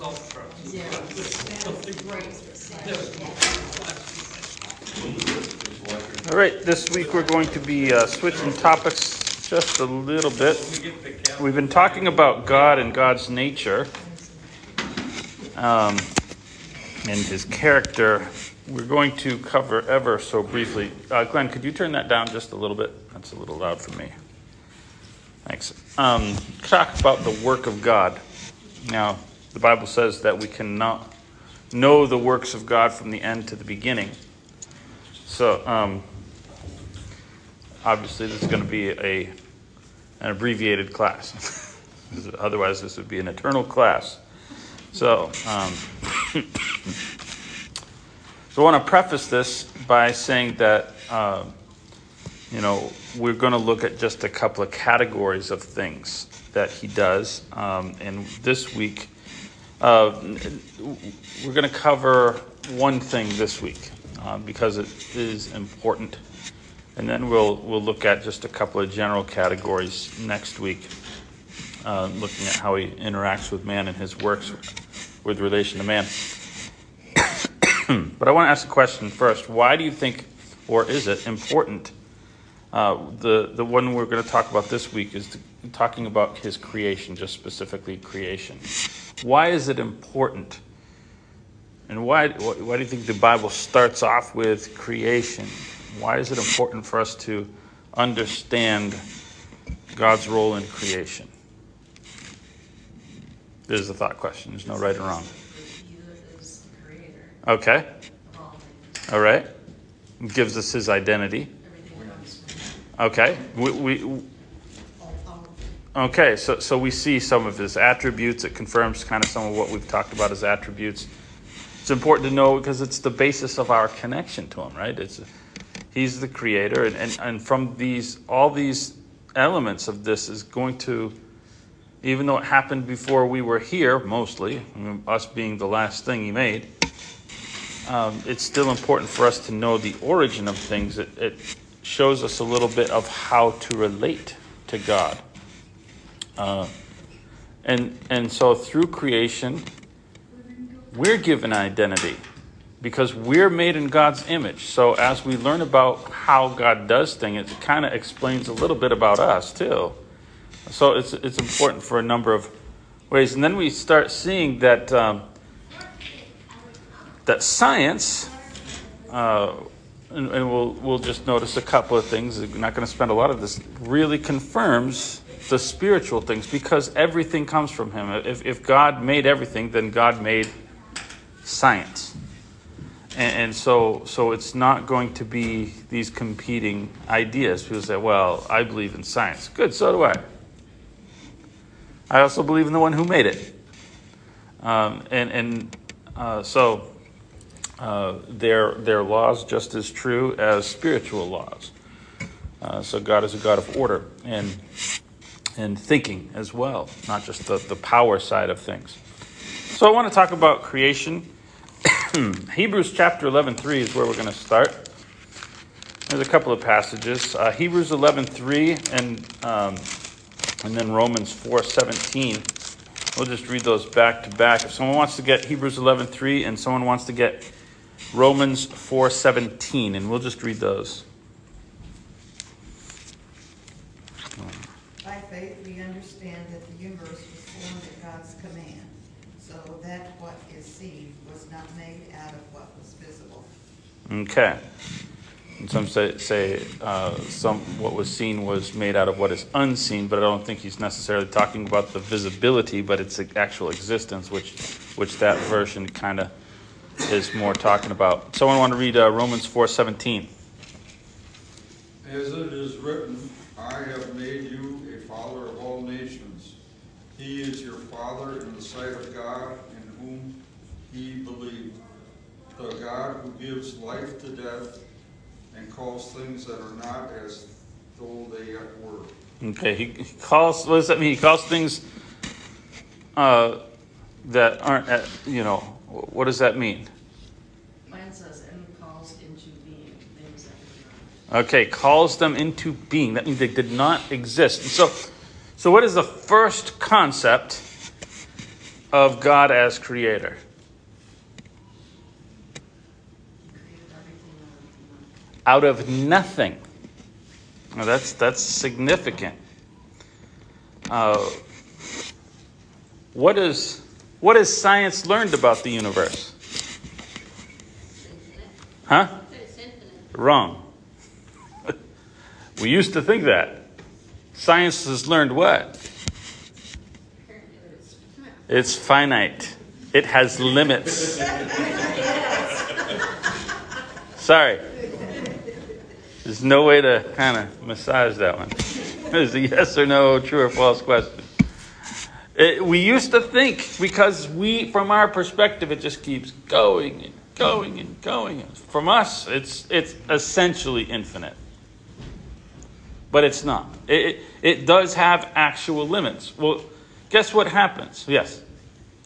Yeah, All right, this week we're going to be uh, switching topics just a little bit. We've been talking about God and God's nature um, and his character. We're going to cover ever so briefly. Uh, Glenn, could you turn that down just a little bit? That's a little loud for me. Thanks. Um, talk about the work of God. Now, the Bible says that we cannot know the works of God from the end to the beginning. So, um, obviously, this is going to be a an abbreviated class. Otherwise, this would be an eternal class. So, um, so I want to preface this by saying that uh, you know we're going to look at just a couple of categories of things that he does, um, and this week uh, we're going to cover one thing this week uh, because it is important, and then we'll we'll look at just a couple of general categories next week, uh, looking at how he interacts with man and his works with relation to man. but I want to ask a question first. Why do you think, or is it important? Uh, the the one we're going to talk about this week is talking about his creation, just specifically creation. Why is it important? And why, why do you think the Bible starts off with creation? Why is it important for us to understand God's role in creation? There's a thought question. There's no right or wrong. Okay. All right. Gives us his identity. Okay. We, we, okay, so, so we see some of his attributes. It confirms kind of some of what we've talked about as attributes. It's important to know because it's the basis of our connection to him, right? It's he's the creator, and, and, and from these all these elements of this is going to, even though it happened before we were here, mostly us being the last thing he made. Um, it's still important for us to know the origin of things. It, it shows us a little bit of how to relate to God. Uh, and, and so through creation, we're given identity because we're made in God's image. So as we learn about how God does things, it kind of explains a little bit about us too. So it's, it's important for a number of ways. And then we start seeing that, um, that science, uh, and, and, we'll, we'll just notice a couple of things. We're not going to spend a lot of this, really confirms the spiritual things because everything comes from Him. If, if God made everything, then God made science. And, and, so, so it's not going to be these competing ideas. People say, well, I believe in science. Good, so do I. I also believe in the one who made it. Um, and and uh, so uh, their, their laws just as true as spiritual laws. Uh, so God is a God of order and, and thinking as well, not just the, the power side of things. So I want to talk about creation. Hebrews chapter 11, 3 is where we're going to start. There's a couple of passages. Uh, Hebrews 11, 3 and, um, and then Romans 4, 17. We'll just read those back to back. If someone wants to get Hebrews 11, 3 and someone wants to get Romans 4, 17, and we'll just read those. By faith, we understand that the universe was formed at God's command, so that what is seen was not made out of what was visible. Okay. And some say, say uh, some what was seen was made out of what is unseen, but I don't think he's necessarily talking about the visibility, but its actual existence, which which that version kind of is more talking about. Someone want to read uh, Romans four seventeen. As it is written, I have made you a father of all nations. He is your father in the sight of God, in whom he believed. The God who gives life to death and calls things that are not as though they were. Okay, he calls. What does that mean? He calls things uh, that aren't. At, you know, what does that mean? Mine says, and calls into being things that are Okay, calls them into being. That means they did not exist. And so, so what is the first concept of God as creator? Out of nothing. Out of nothing. Now that's that's significant. Uh, what is what has science learned about the universe? Huh? Wrong. we used to think that. Science has learned what? It's finite. It has limits. Sorry. There's no way to kind of massage that one. It's a yes or no, true or false question. It, we used to think because we, from our perspective, it just keeps going and going and going. From us, it's it's essentially infinite, but it's not. It, it it does have actual limits. Well, guess what happens? Yes.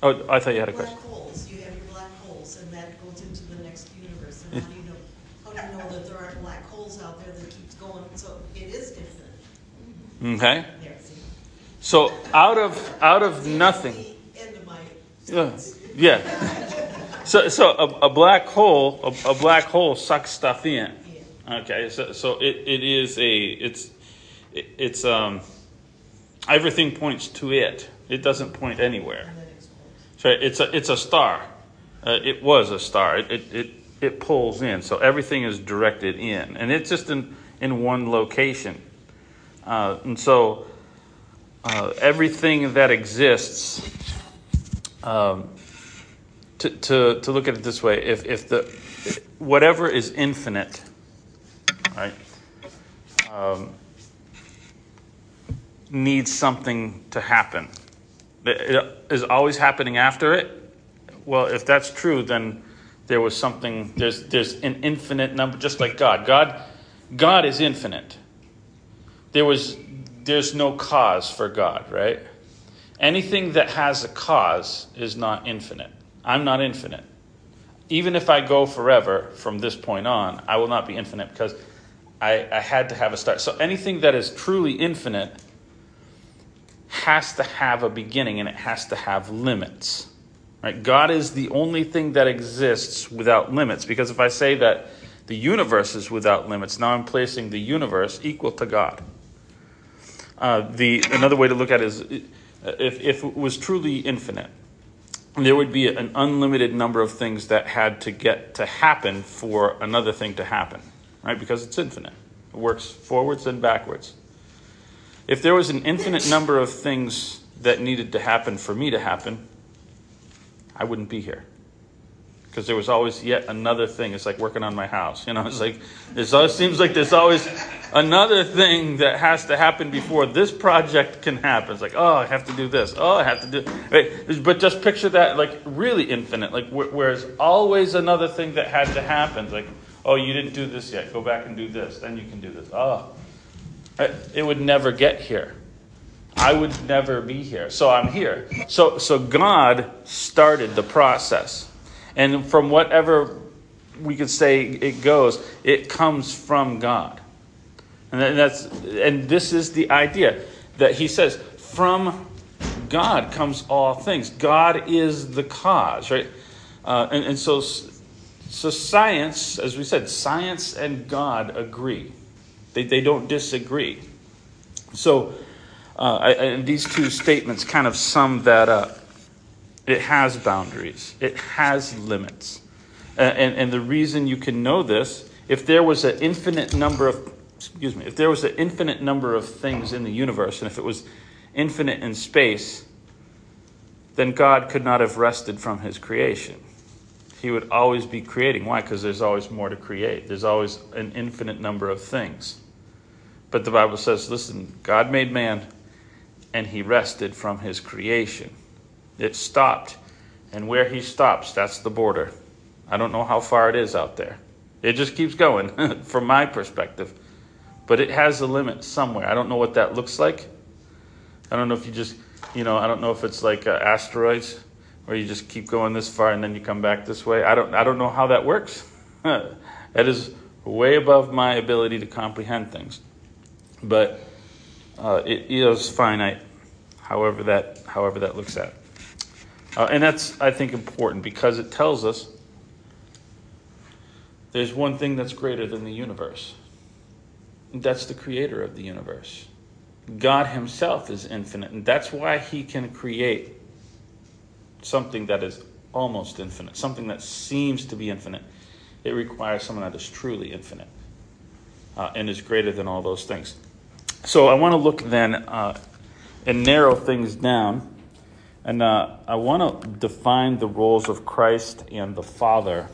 Oh, I thought you had a question. Black holes, you have your black holes, and that goes into the next universe, and how do you know, how do you know that there aren't black holes out there that keeps going, so it is infinite? Okay. So out of out of nothing. The End of my. Yeah. Yeah. So so a, a black hole a, a black hole sucks stuff in. Okay. So so it, it is a it's it, it's um everything points to it. It doesn't point anywhere. And then explodes. So it's a it's a star. Uh, it was a star. It, it it it pulls in. So everything is directed in, and it's just in in one location. Uh, and so uh, everything that exists. Um, to, to, to look at it this way, if, if the whatever is infinite, right, um, needs something to happen. It is always happening after it. Well, if that's true, then there was something. There's there's an infinite number, just like God. God, God is infinite. There was there's no cause for God, right? Anything that has a cause is not infinite. I'm not infinite. Even if I go forever from this point on, I will not be infinite because I, I had to have a start. So anything that is truly infinite has to have a beginning and it has to have limits. Right? God is the only thing that exists without limits. Because if I say that the universe is without limits, now I'm placing the universe equal to God. Uh, the another way to look at it is uh, if, if it was truly infinite, there would be an unlimited number of things that had to get to happen for another thing to happen, right? Because it's infinite. It works forwards and backwards. If there was an infinite number of things that needed to happen for me to happen, I wouldn't be here. Because there was always yet another thing. It's like working on my house. You know, it's like there's always seems like there's always another thing that has to happen before this project can happen. It's like, oh, I have to do this. Oh, I have to do. Right? But just picture that like really infinite. Like wh- where's always another thing that had to happen. It's like, oh, you didn't do this yet. Go back and do this. Then you can do this. Oh, it would never get here. I would never be here. So I'm here. So so God started the process. And from whatever we could say it goes, it comes from God. And that's and this is the idea that he says from God comes all things. God is the cause, right? Uh, and, and so so science, as we said, science and God agree. They, they don't disagree. So, uh, I, and these two statements kind of sum that up. It has boundaries, it has limits. Uh, and, and the reason you can know this, if there was an infinite number of, excuse me, if there was an infinite number of things in the universe, and if it was infinite in space, then God could not have rested from his creation. He would always be creating. Why? Because there's always more to create, there's always an infinite number of things. But the Bible says, listen, God made man and he rested from his creation. It stopped. And where he stops, that's the border. I don't know how far it is out there. It just keeps going from my perspective. But it has a limit somewhere. I don't know what that looks like. I don't know if you just, you know, I don't know if it's like uh, asteroids where you just keep going this far and then you come back this way. I don't I don't know how that works. that is way above my ability to comprehend things. But uh, it is finite, however that however that looks at. Uh, and that's, I think, important because it tells us there's one thing that's greater than the universe. That's the creator of the universe. God Himself is infinite, and that's why He can create something that is almost infinite, something that seems to be infinite. It requires someone that is truly infinite uh, and is greater than all those things. So I want to look then uh, and narrow things down. And uh, I want to define the roles of Christ and the Father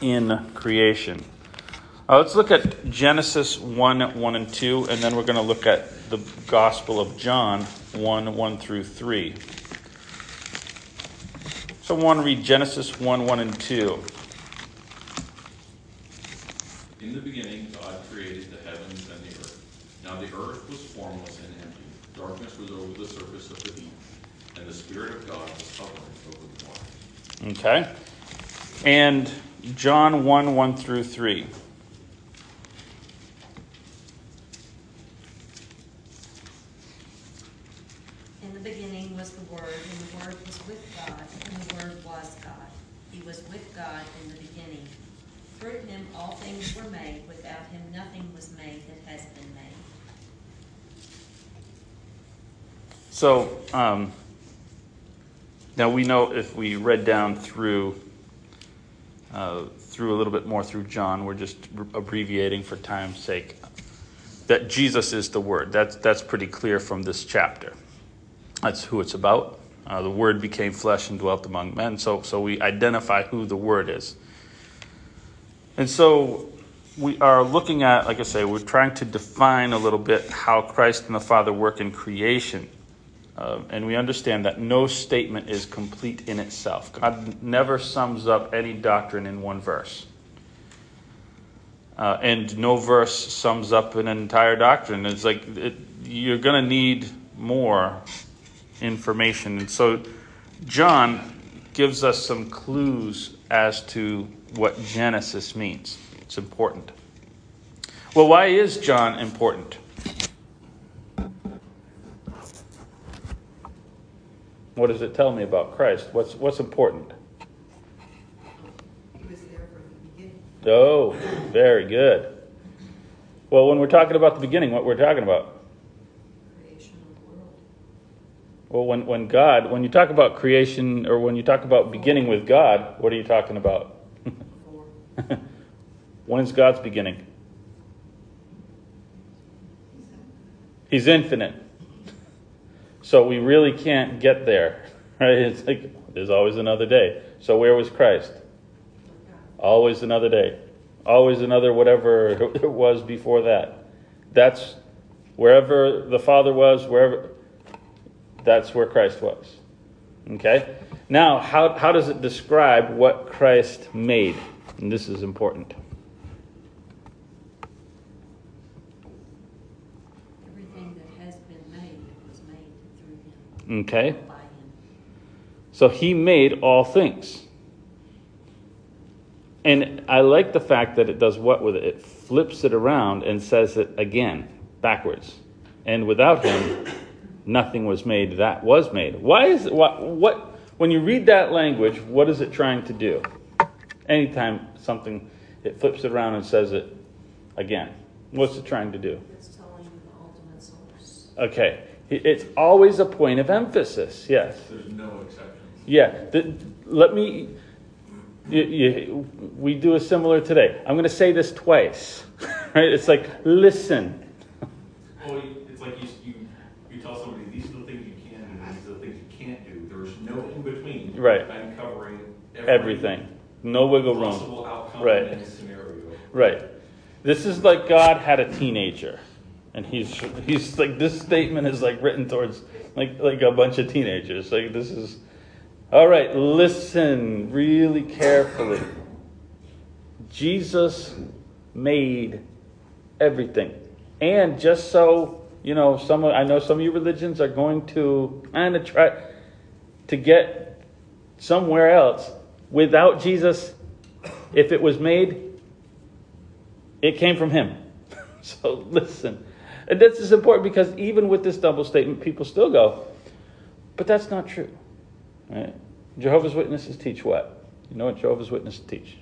in creation. Uh, let's look at Genesis 1 1 and 2, and then we're going to look at the Gospel of John 1 1 through 3. So I want to read Genesis 1 1 and 2. In the beginning, God created the heavens and the earth. Now the earth was formless and empty. Darkness was over the surface of the deep, and the Spirit of God was hovering over the waters. Okay? And John 1 1 through 3. In the beginning was the Word, and the Word was with God, and the Word was God. He was with God in the beginning. Through him all things were made. Without him nothing was made that has been made. So, um, now we know if we read down through uh, through a little bit more through John, we're just abbreviating for time's sake. That Jesus is the Word. That's that's pretty clear from this chapter. That's who it's about. Uh, the Word became flesh and dwelt among men. So so we identify who the Word is. And so we are looking at, like I say, we're trying to define a little bit how Christ and the Father work in creation. Uh, and we understand that no statement is complete in itself. God never sums up any doctrine in one verse. Uh, and no verse sums up an entire doctrine. It's like it, you're going to need more information. And so John gives us some clues as to what Genesis means. It's important. Well, why is John important? What does it tell me about Christ? What's what's important? He was there from the beginning. Oh, very good. Well, when we're talking about the beginning, what we're talking about? Creation of the world. Well, when, when God, when you talk about creation or when you talk about beginning with God, what are you talking about? Before. when is God's beginning? He's infinite. So we really can't get there. Right? It's like there's always another day. So where was Christ? Always another day. Always another whatever it was before that. That's wherever the Father was, wherever that's where Christ was. Okay? Now, how, how does it describe what Christ made? And this is important. Everything that has been made was made through him, Okay? So he made all things. And I like the fact that it does what with it? It flips it around and says it again, backwards. And without him, nothing was made that was made. Why is it, what, what, when you read that language, what is it trying to do? Anytime something, it flips it around and says it again. What's it trying to do? It's telling you the ultimate source. Okay. It- It's always a point of emphasis, yes. There's no exceptions. Yeah, the, let me. You, you, we do a similar today. I'm going to say this twice, right? It's like listen. Well, it's like you, you, you tell somebody, these are the things you can do, these are the things you can't do. There's no in between. Right. I'm covering Everything, no wiggle room. Possible outcome Right. in any scenario. Right. This is like God had a teenager, and he's he's like this statement is like written towards like like a bunch of teenagers. Like this is. All right, listen really carefully. Jesus made everything. And just so, you know, some I know some of your religions are going to kind of try to get somewhere else without Jesus if it was made it came from him. So listen. And this is important because even with this double statement people still go, but that's not true. Right? Jehovah's Witnesses teach what? You know what Jehovah's Witnesses teach?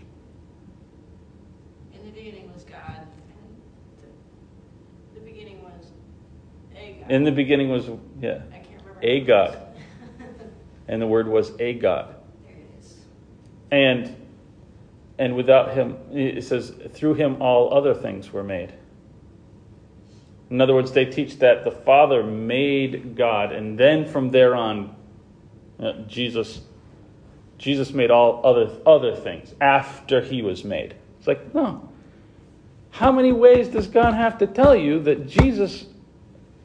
In the beginning was God, the, the beginning was a God. In the beginning was, yeah, I can't remember. a God. And the word was a God. There it is. And and without him, it says, through him all other things were made. In other words, they teach that the Father made God, and then from there on, uh, Jesus, Jesus made all other other things after he was made. It's like no. How many ways does God have to tell you that Jesus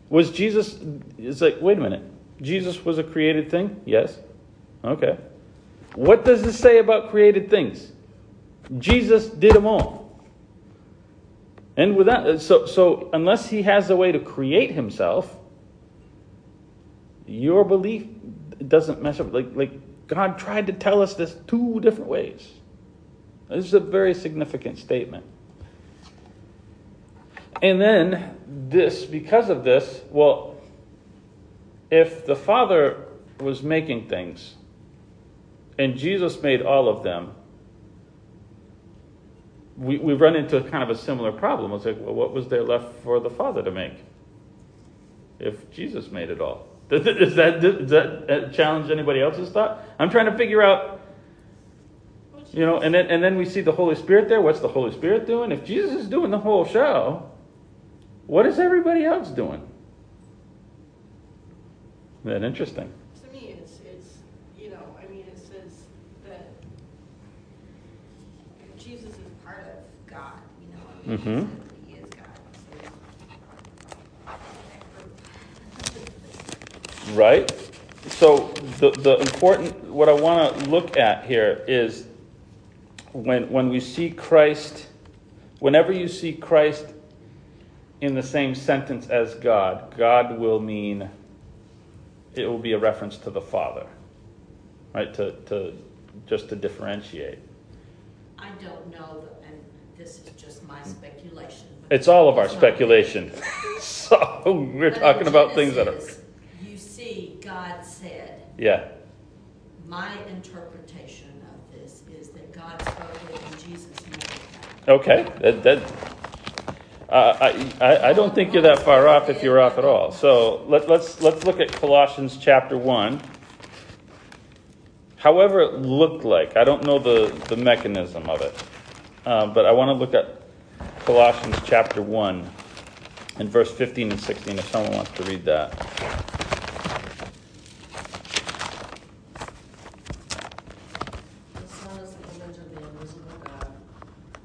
was Jesus? It's like wait a minute. Jesus was a created thing. Yes. Okay. What does this say about created things? Jesus did them all. And without uh, so so unless he has a way to create himself, your belief doesn't mess up. Like like God tried to tell us this two different ways. This is a very significant statement. And then this, because of this, well, if the Father was making things and Jesus made all of them, we, we run into kind of a similar problem. It's like, well, what was there left for the Father to make if Jesus made it all? Does that, does that challenge anybody else's thought? I'm trying to figure out, you know, and then, and then we see the Holy Spirit there. What's the Holy Spirit doing? If Jesus is doing the whole show, what is everybody else doing? Isn't that interesting? To me, it's, it's, you know, I mean, it says that Jesus is part of God, you know, I mean, he Mhm. says that he is God. So- Right? So the, the important, what I want to look at here is when, when we see Christ, whenever you see Christ in the same sentence as God, God will mean, it will be a reference to the Father, right? To, to, just to differentiate. I don't know, and this is just my speculation. It's all of our not- speculation. so we're But in talking about things that are, Genesis, You see, God said, yeah. my interpretation of this is that God spoke it and Jesus made it. Okay, that, that, uh, I, I, I don't think you're that far off if you're off at all. So let, let's, let's look at Colossians chapter one. However it looked like, I don't know the, the mechanism of it, uh, but I want to look at Colossians chapter one and verse 15 and 16 if someone wants to read that. The Son is the image of the invisible God,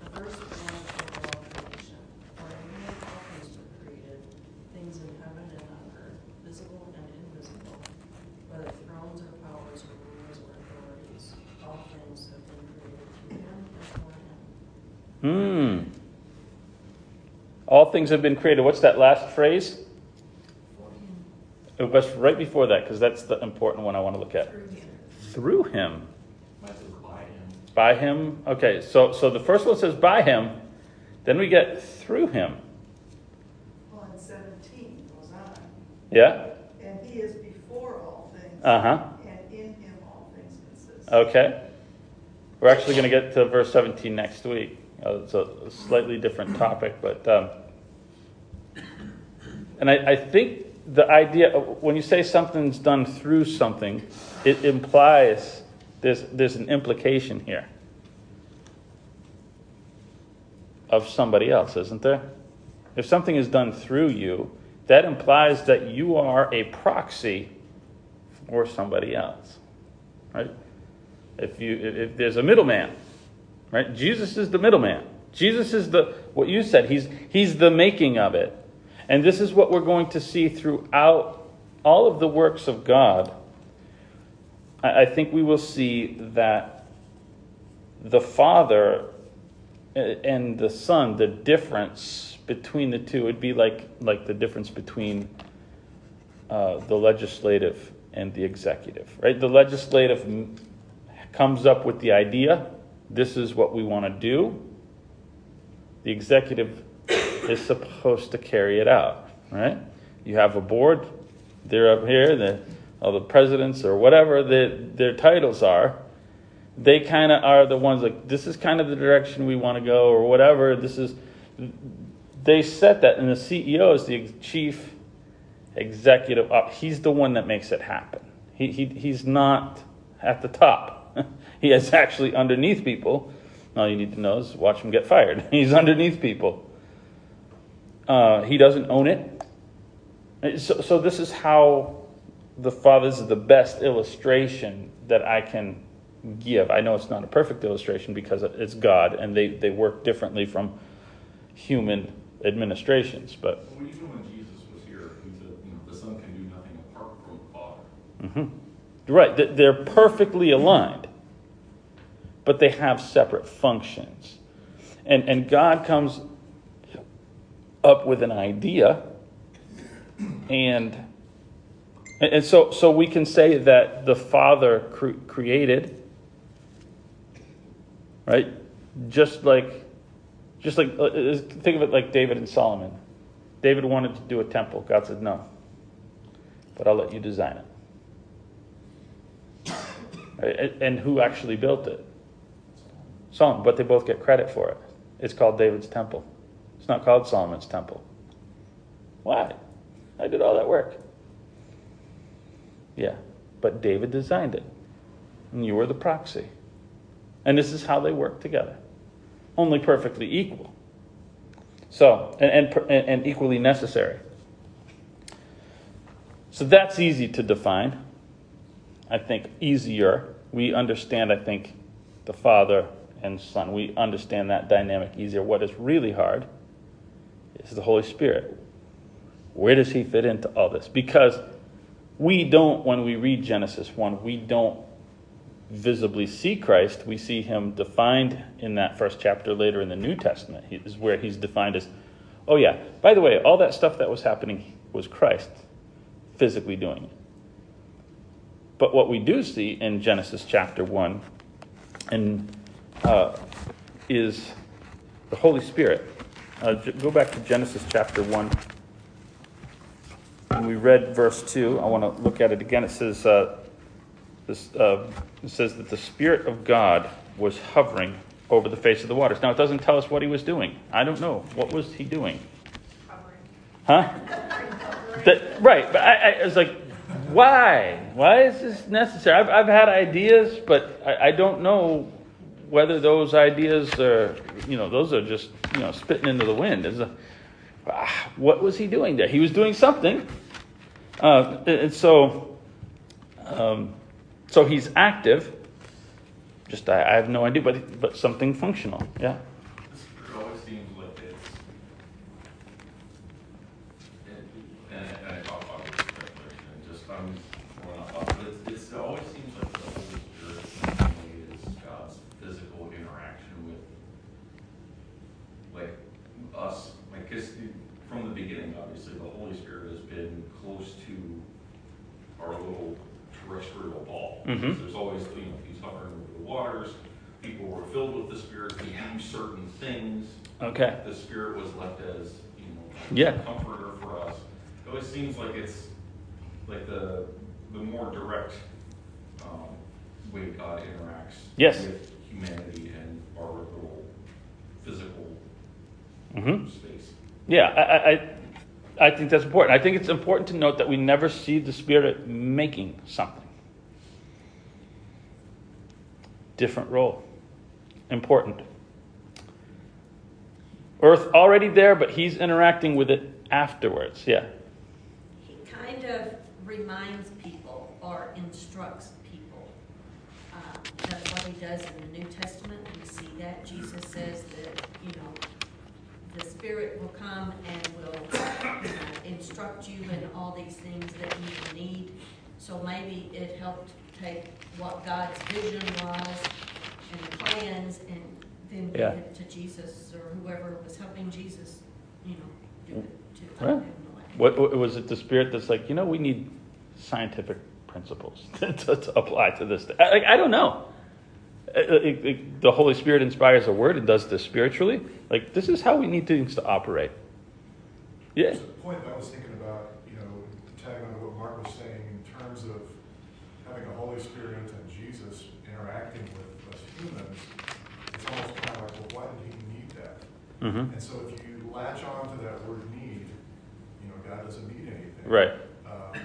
the firstborn of all creation. For in him all things were created, things in heaven and on earth, visible and invisible, whether thrones or powers or rulers or authorities. All things have been created through him and for him. Hmm. All things have been created. What's that last phrase? It was right before that because that's the important one I want to look at. through him. Through him. Might as well by him. By him. Okay, so so the first one says by him, then we get through him. Well, and seventeen goes on, Yeah? and he is before all things. Uh-huh. And in him all things consist. Okay. We're actually going to get to verse 17 next week. Uh, it's a slightly different topic, but um, and I, I think the idea when you say something's done through something, it implies there's there's an implication here of somebody else, isn't there? If something is done through you, that implies that you are a proxy for somebody else, right? If you if there's a middleman, right? Jesus is the middleman. Jesus is the what you said. He's he's the making of it, and this is what we're going to see throughout all of the works of God. I, think we will see that the Father and the Son, the difference between the two, would be like like the difference between uh, the legislative and the executive, right? The legislative comes up with the idea, this is what we want to do. The executive is supposed to carry it out, right? You have a board, they're up here, the, all the presidents or whatever the, their titles are, they kind of are the ones like this is kind of the direction we want to go or whatever. This is they set that, and the CEO is the chief executive. Up, he's the one that makes it happen. He, he he's not at the top. he is actually underneath people. All you need to know is watch him get fired. He's underneath people. Uh, he doesn't own it. So, so this is how the Father is the best illustration that I can give. I know it's not a perfect illustration because it's God and they, they work differently from human administrations, but. Well, even when Jesus was here, he said, you know, the Son can do nothing apart from the Father. Mm-hmm. Right, they're perfectly aligned, but they have separate functions. And, and God comes up with an idea, and, and so, so we can say that the Father cre- created, right? Just like, just like, uh, uh, think of it like David and Solomon. David wanted to do a temple. God said, no, but I'll let you design it. And who actually built it? Solomon, but they both get credit for it. It's called David's temple. It's not called Solomon's temple. Why? I did all that work. Yeah, but David designed it, and you were the proxy. And this is how they work together, only perfectly equal. So, and, and, and equally necessary. So that's easy to define. I think, easier. We understand, I think, the Father and Son. We understand that dynamic easier. What is really hard is the Holy Spirit. Where does He fit into all this? Because we don't, when we read Genesis 1, we don't visibly see Christ. We see Him defined in that first chapter later in the New Testament, he, is where He's defined as, oh, yeah, by the way, all that stuff that was happening was Christ physically doing it. But what we do see in Genesis chapter 1 and, uh, is the Holy Spirit. Uh, go back to Genesis chapter 1. And we read verse 2. I want to look at it again. It says, uh, this, uh, it says that the Spirit of God was hovering over the face of the waters. Now, it doesn't tell us what he was doing. I don't know. What was he doing? Huh? That, right. But I, I was like, why? Why is this necessary? I've, I've had ideas, but I, I don't know whether those ideas are, you know, those are just, you know, spitting into the wind. Is ah, what was he doing there? He was doing something. Uh, and so, um, so he's active. Just I, I have no idea, but but something functional. Yeah. It always seems like it's, and, and I talk about this speculation, and just, I'm, we're not talking, but it's, it's, it always seems like the Holy Spirit simply is God's physical interaction with, like, us, like, cause from the beginning, obviously, the Holy Spirit has been close to our little terrestrial ball. Mhm. There's always, you know, he's hovering over the waters, people were filled with the Spirit to do certain things. Okay. The Spirit was left as, you know, Yeah. comforter for us. It always seems like it's, like the, the more direct, um, way God interacts Yes. with humanity and our little physical Mm-hmm. space. Yeah, I, I, I- I think that's important. I think it's important to note that we never see the Spirit making something. Different role. Important. Earth already there, but he's interacting with it afterwards. Yeah. He kind of reminds people or instructs people. Uh, That's what he does in the New Testament. We see that. Jesus says that, you know, the Spirit will come and will know, instruct you in all these things that you need. So maybe it helped take what God's vision was and plans and then give Yeah. it to Jesus or whoever was helping Jesus, you know, do it to. I Well, have no idea. What, what was it the Spirit that's like, you know, we need scientific principles to, to apply to this? I, I don't know. Uh, it- it- the Holy Spirit inspires a word and does this spiritually. Like, this is how we need things to operate. Yeah. The point that I was thinking about, you know, to tag on to what Mark was saying in terms of Holy Spirit and Jesus interacting with us humans, it's almost kind of like, well, why did he need that? Mm-hmm. And so if you latch on to that word need, you know, God doesn't need anything. Right. Uh,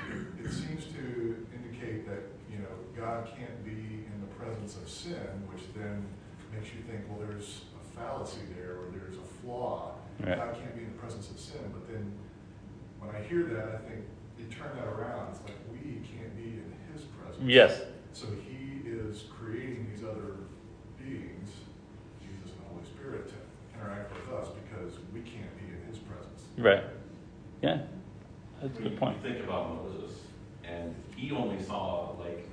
It seems to indicate that, you know, God can't be in the presence of sin, which then makes you think, well, there's a fallacy there, or there's a flaw. Right. God can't be in the presence of sin, but then, when I hear that, I think, you turn that around, it's like, we can't be in his presence. Yes. So he is creating these other beings, Jesus and the Holy Spirit, to interact with us because we can't be in his presence. Right. Yeah. That's a good point. You think about Moses, and he only saw, like,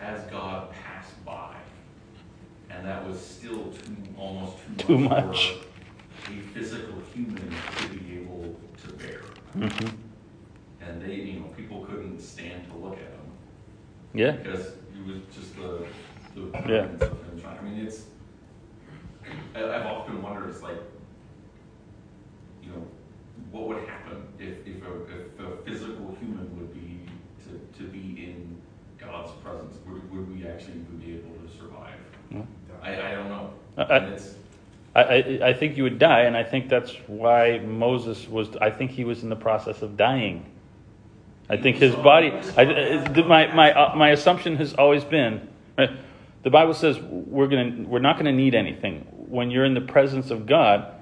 as God passed by. And that was still too, almost too Too much much. for a physical human to be able to bear. Mm-hmm. And they, you know, people couldn't stand to look at him. Yeah. Because it was just the, the Yeah. appearance of him trying, I mean, it's, I, I've often wondered, it's like, you know, what would happen if, if a, if a physical human would be, to, to be in God's presence? Would, would we actually be able to survive? Yeah. I, I don't know. I- I- And it's, I, think you would die, and I think that's why Moses was. I think he was in the process of dying. I think his body. I, I- my my uh, my assumption has always been. Right, the Bible says we're gonna we're not gonna need anything when you're in the presence of God.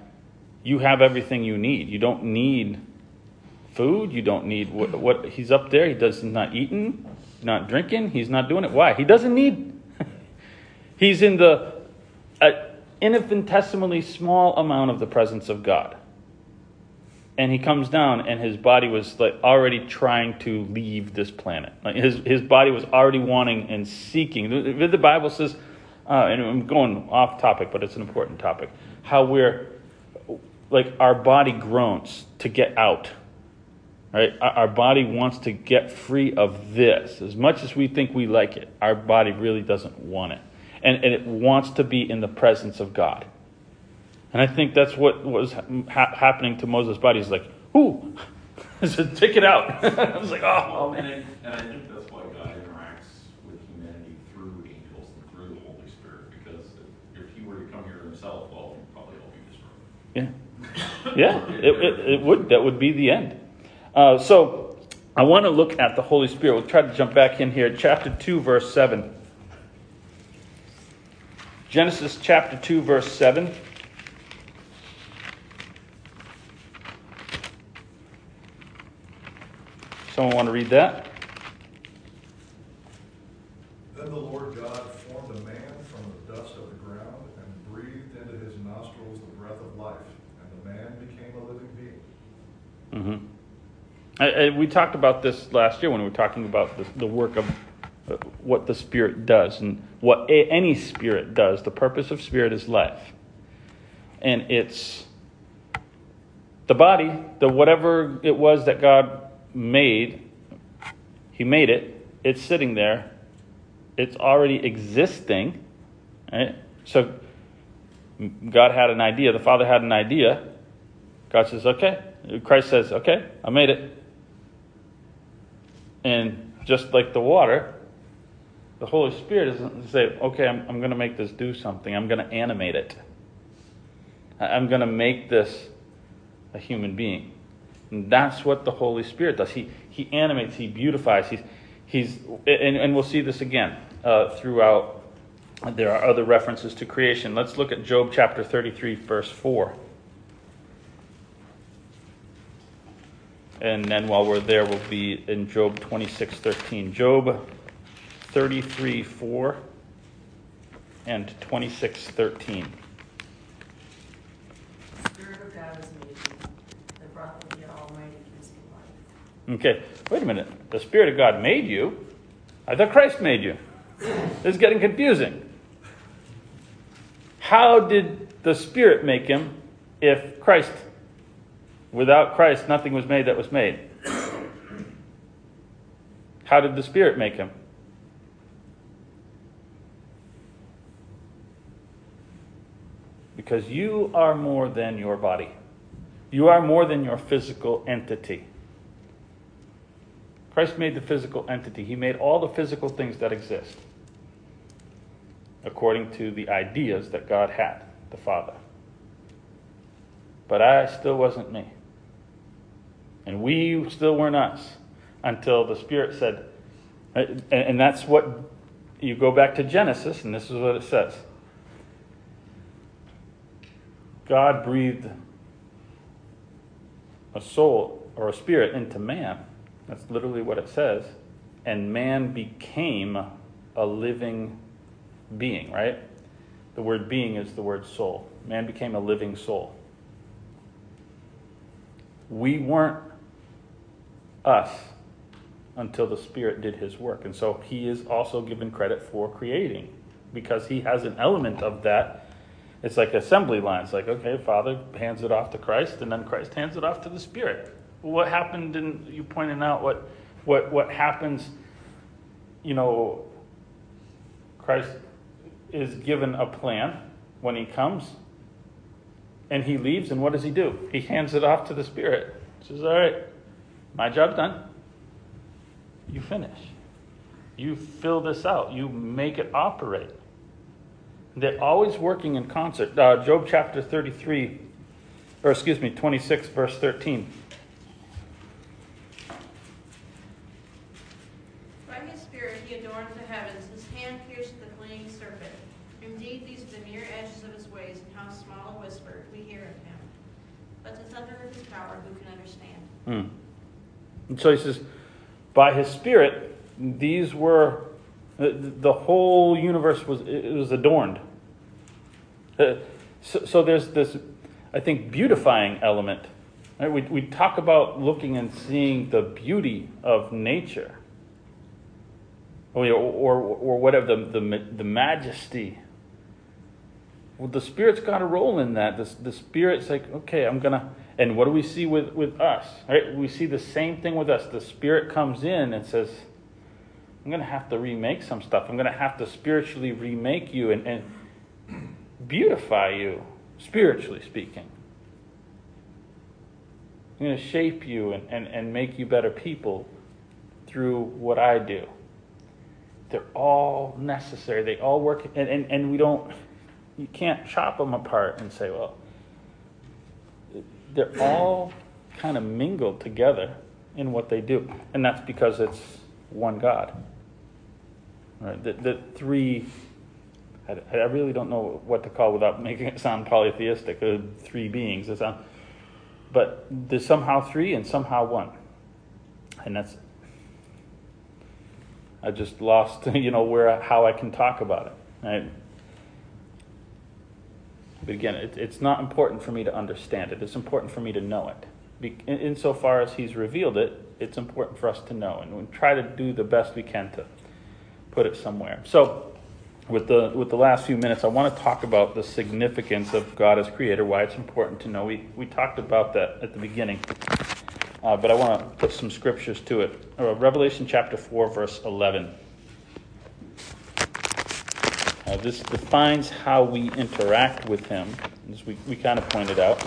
You have everything you need. You don't need food. You don't need what, what he's up there. He does. Not eating, not drinking. He's not doing it. Why? He doesn't need. he's in the. Uh, infinitesimally small amount of the presence of God. And he comes down, and his body was like already trying to leave this planet. Like his his body was already wanting and seeking. The, the Bible says, uh, and I'm going off topic, but it's an important topic. How we're like our body groans to get out. Right? Our, body wants to get free of this. As much as we think we like it, our body really doesn't want it and, and it wants to be in the presence of God. And I think that's what was ha- happening to Moses' body. He's like, ooh, said, take it out. I was like, oh, well, and man. I, and I think that's why God interacts with humanity through angels and through the Holy Spirit. Because if, if he were to come here himself, well, he'd probably all be destroyed. Yeah, yeah, it, it, it would. That would be the end. Uh, so I want to look at the Holy Spirit. We'll try to jump back in here. Chapter 2, verse 7. Genesis chapter 2, verse 7. Someone want to read that? Then the Lord God formed a man from the dust of the ground and breathed into his nostrils the breath of life, man became a living being. Mm-hmm. I, I, we talked about this last year when we were talking about the, the work of uh, what the Spirit does and what a, any Spirit does. The purpose of Spirit is life. And it's the body, the whatever it was that God made, He made it, it's sitting there, it's already existing. Right? So God had an idea, the Father had an idea. God says, okay. Christ says, okay, I made it. And just like the water, the Holy Spirit doesn't say, okay, I'm, I'm going to make this do something. I'm going to animate it. I'm going to make this a human being. And that's what the Holy Spirit does. He, he animates, he beautifies. He's, he's, and, and we'll see this again uh, throughout. There are other references to creation. Let's look at Job chapter 33, verse 4. And then while we're there, we'll be in Job 26, 13. Job 33, 4 and 26, 13. The Spirit of God has made you. The breath of the Almighty gives you life. Okay, wait a minute. The Spirit of God made you. I thought Christ made you. This is getting confusing. How did the Spirit make him if Christ, without Christ, nothing was made that was made? How did the Spirit make him? Because you are more than your body. You are more than your physical entity. Christ made the physical entity. He made all the physical things that exist according to the ideas that God had, the Father. But I still wasn't me. And we still weren't us until the Spirit said, and, that's what you go back to Genesis, and this is what it says God breathed a soul or a spirit into man. That's literally what it says. And man became a living being, right? The word being is the word soul. Man became a living soul. We weren't us until the Spirit did his work. And so he is also given credit for creating because he has an element of that. It's like assembly lines, like, okay, Father hands it off to Christ, and then Christ hands it off to the Spirit. What happened in you pointed out what what what happens, you know, Christ is given a plan when he comes and he leaves, and what does he do? He hands it off to the Spirit. He says, All right, my job's done. You finish. You fill this out. You make it operate. They're always working in concert. Uh, Job chapter 33, or excuse me, 26, verse 13. By his spirit he adorned the heavens, his hand pierced the fleeing serpent. Indeed, these are the mere edges of his ways, and how small a whisper we hear of him. But the thunder of his power, who can understand? Hmm. And so he says, by his spirit, these were the, the whole universe was it was adorned. Uh, so, so there's this, I think, beautifying element. Right? We, we talk about looking and seeing the beauty of nature, or, or, or whatever, the, the, the majesty. Well, the Spirit's got a role in that. The, the Spirit's like, okay, I'm to. And what do we see with, with us? Right? We see the same thing with us. The Spirit comes in and says, I'm going to have to remake some stuff. I'm going to have to spiritually remake you and, and beautify you, spiritually speaking. I'm going to shape you and, and, and make you better people through what I do. They're all necessary. They all work, and, and, and we don't, you can't chop them apart and say, well, they're all kind of mingled together in what they do. And that's because it's one God. Right? The, the three, I, I really don't know what to call without making it sound polytheistic, uh, three beings. It's, uh, but there's somehow three and somehow one. And that's, I just lost, you know, where, how I can talk about it. Right? But again, it, it's not important for me to understand it. It's important for me to know it. Be, in, insofar as he's revealed it, it's important for us to know, and we try to do the best we can to put it somewhere. So, with the with the last few minutes, I want to talk about the significance of God as Creator. Why it's important to know. We we talked about that at the beginning, uh, but I want to put some scriptures to it. Uh, Revelation chapter four, verse eleven. Uh, this defines how we interact with Him, as we, we kind of pointed out.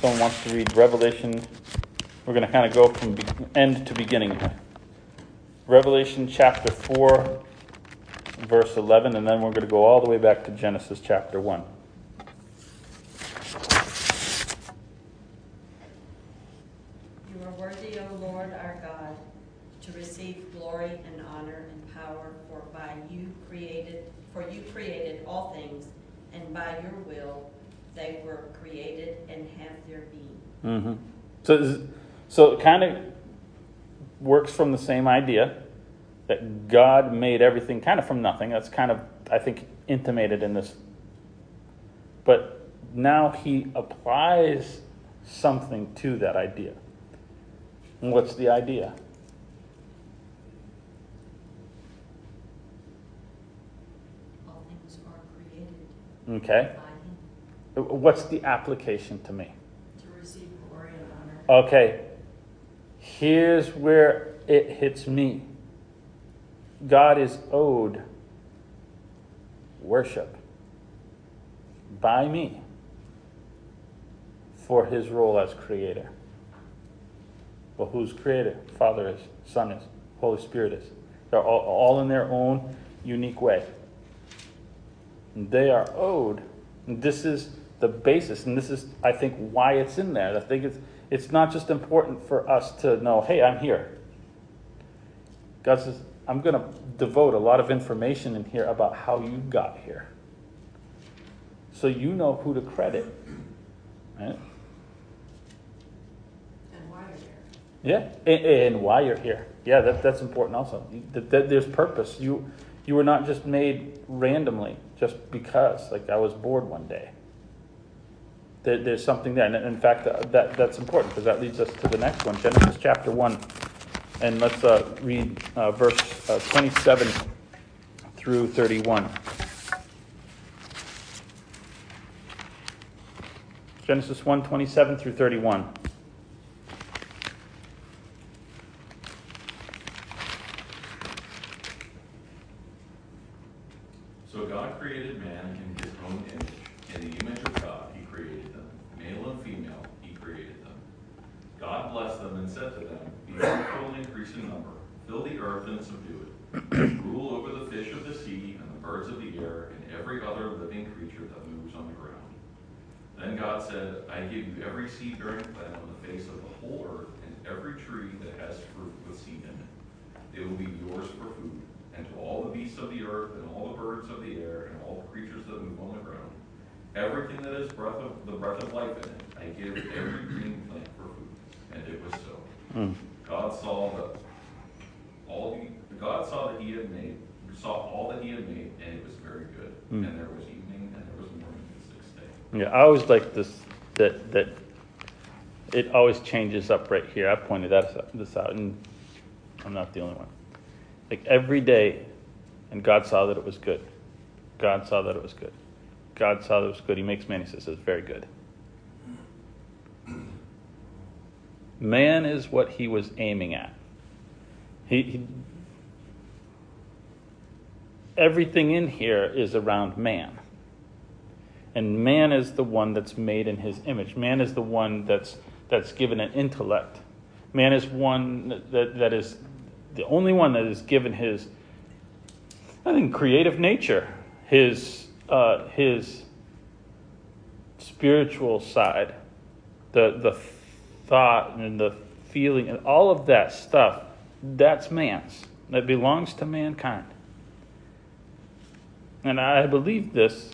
Someone wants to read Revelation. We're going to kind of go from be- end to beginning here. Revelation chapter 4, verse 11, and then we're going to go all the way back to Genesis chapter 1. You are worthy, O Lord our God, to receive glory and honor and power, for by you created, for you created all things, and by your will they were created and have their being. Mm-hmm. So, so it kind of works from the same idea that God made everything kind of from nothing. That's kind of, I think, intimated in this. But now he applies something to that idea. And what's the idea? All things are created Okay. What's the application to me? To receive glory and honor. Okay, here's where it hits me. God is owed worship by me for his role as creator. Well, who's creator? Father is, Son is, Holy Spirit is. They're all, all in their own unique way. And they are owed. And this is the basis, and this is, I think, why it's in there. I think it's, it's not just important for us to know, hey, I'm here. God says, I'm going to devote a lot of information in here about how you got here. So you know who to credit. Right? And why you're here. Yeah, and, and why you're here. Yeah, that, that's important also. That, that there's purpose. You you were not just made randomly, just because. Like I was bored one day. There, there's something there, and in fact, that, that that's important because that leads us to the next one, Genesis chapter one, and let's uh, read uh, verse uh, 27 through 31. Genesis 1, 27 through 31. So God created man in his own image. In the image of God, he created them. Male and female, he created them. God blessed them and said to them, Be fruitful and increase in number. Fill the earth and subdue it. Rule over the fish of the sea and the birds of the air and every other living creature that moves on the ground. Then God said, I give you every seed-bearing plant on the face of the whole earth and every tree that has fruit with seed in it. It will be yours for food and to all the beasts of the earth, and all the birds of the air, and all the creatures that move on the ground, everything that is breath of the breath of life in it, I give every green plant for food. And it was so. Mm. God saw that all he, God saw that he had made, saw all that he had made, and it was very good. Mm. And there was evening, and there was morning the sixth day. Yeah, I always like this that that it always changes up right here. I pointed that this out, and I'm not the only one. Like every day, and God saw that it was good. God saw that it was good. God saw that it was good. He makes man. He says it's very good. Man is what he was aiming at. He, he everything in here is around man. And man is the one that's made in his image. Man is the one that's that's given an intellect. Man is one that, that is the only one that is given his I think creative nature, his uh, his spiritual side, the the thought and the feeling and all of that stuff, that's man's. That belongs to mankind. And I believe this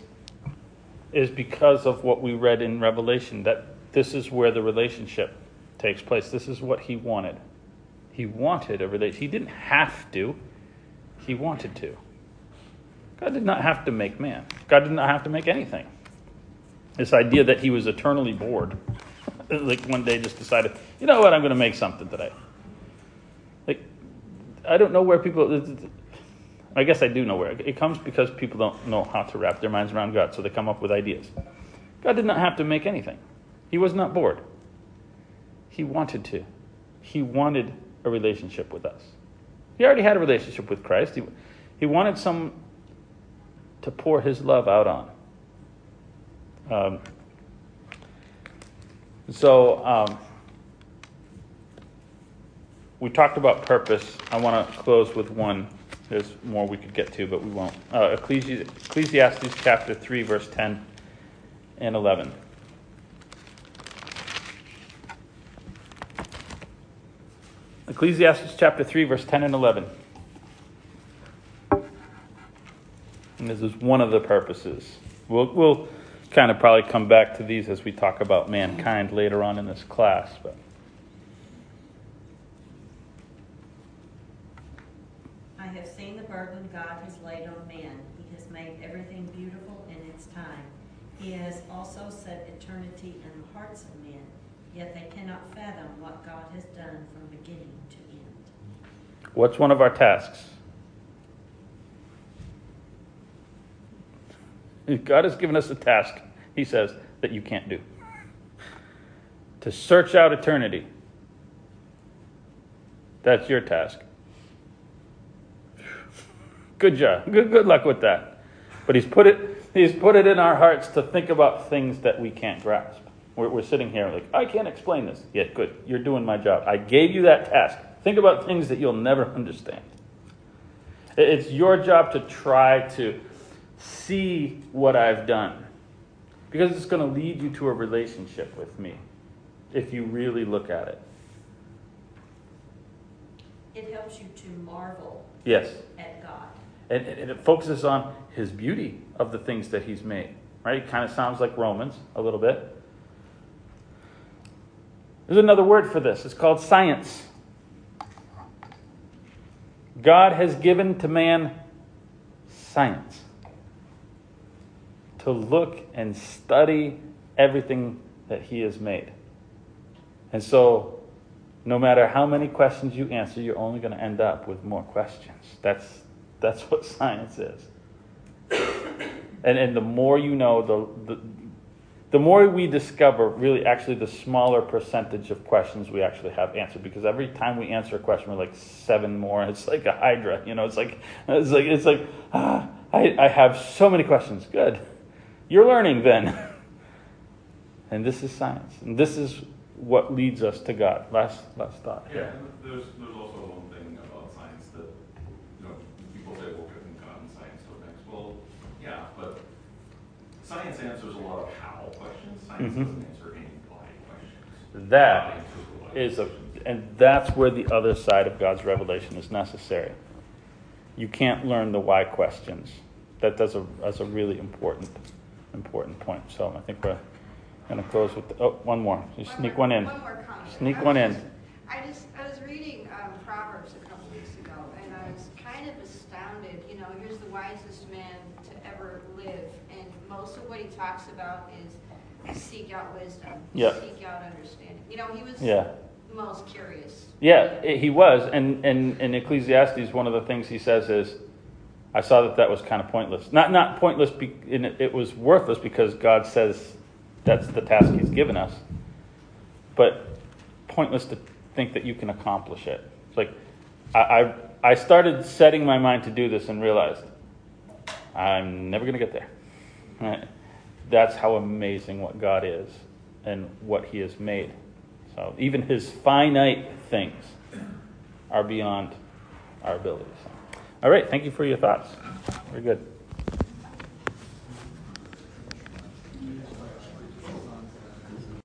is because of what we read in Revelation that this is where the relationship takes place. This is what he wanted. He wanted a relationship. He didn't have to, he wanted to. God did not have to make man, God did not have to make anything. This idea that he was eternally bored, like one day just decided, you know what, I'm going to make something today. Like, I don't know where people. I guess I do know where. It comes because people don't know how to wrap their minds around God, so they come up with ideas. God did not have to make anything. He was not bored. He wanted to. He wanted a relationship with us. He already had a relationship with Christ. He, he wanted some to pour his love out on. Um, so, um, we talked about purpose. I want to close with one. There's more we could get to, but we won't. Uh, Ecclesi- Ecclesiastes chapter 3, verse 10 and 11. Ecclesiastes chapter 3, verse 10 and 11. And this is one of the purposes. We'll, we'll kind of probably come back to these as we talk about mankind later on in this class. But I have seen the burden God has laid on man. He has made everything beautiful in its time. He has also set eternity in the hearts of men, yet they cannot fathom what God has done from beginning to end. what's one of our tasks? God has given us a task, He says, that you can't do to search out eternity. That's your task. Good job. Good, good luck with that. But he's put it he's put it in our hearts to think about things that we can't grasp. We're, we're sitting here like, I can't explain this. Yeah, good. You're doing my job. I gave you that task. Think about things that you'll never understand. It's your job to try to see what I've done because it's going to lead you to a relationship with me if you really look at it. It helps you to marvel Yes. at God. And, and it focuses on his beauty of the things that he's made, right? It kind of sounds like Romans a little bit. There's another word for this. It's called science. God has given to man science to look and study everything that he has made. And so, no matter how many questions you answer, you're only going to end up with more questions. That's, that's what science is. And, and the more you know, the, the, the more we discover, really, actually, the smaller percentage of questions we actually have answered. Because every time we answer a question, we're like seven more. It's like a hydra, you know. It's like it's like it's like ah, I, I have so many questions. Good, you're learning then. And this is science, and this is what leads us to God. Last last thought. Yeah, there's, there's also one thing about science that, you know, people say, well, couldn't God and science go next? Well, yeah, but science answers a lot of how questions, science Mhm. doesn't answer any why questions. That God answers the why. is a, and that's where the other side of God's revelation is necessary. You can't learn the why questions. That does a that's a really important important point. So I think we're going to close with the, oh one more. You sneak more- one in. One more comment. Sneak one in. I just, I was reading um, Proverbs a couple weeks ago, and I was kind of astounded, you know, here's the wisest man to ever live, and most of what he talks about is seek out wisdom. Yeah. Seek out understanding. You know, he was Yeah. most curious. Yeah, he was, and and in Ecclesiastes, one of the things he says is, "I saw that that was kind of pointless. Not not pointless. Be, it, it was worthless because God says that's the task He's given us, but pointless to think that you can accomplish it. It's like I I, I started setting my mind to do this and realized I'm never going to get there. Right? That's how amazing what God is and what He has made. So even His finite things are beyond our abilities. All right, thank you for your thoughts. Very good.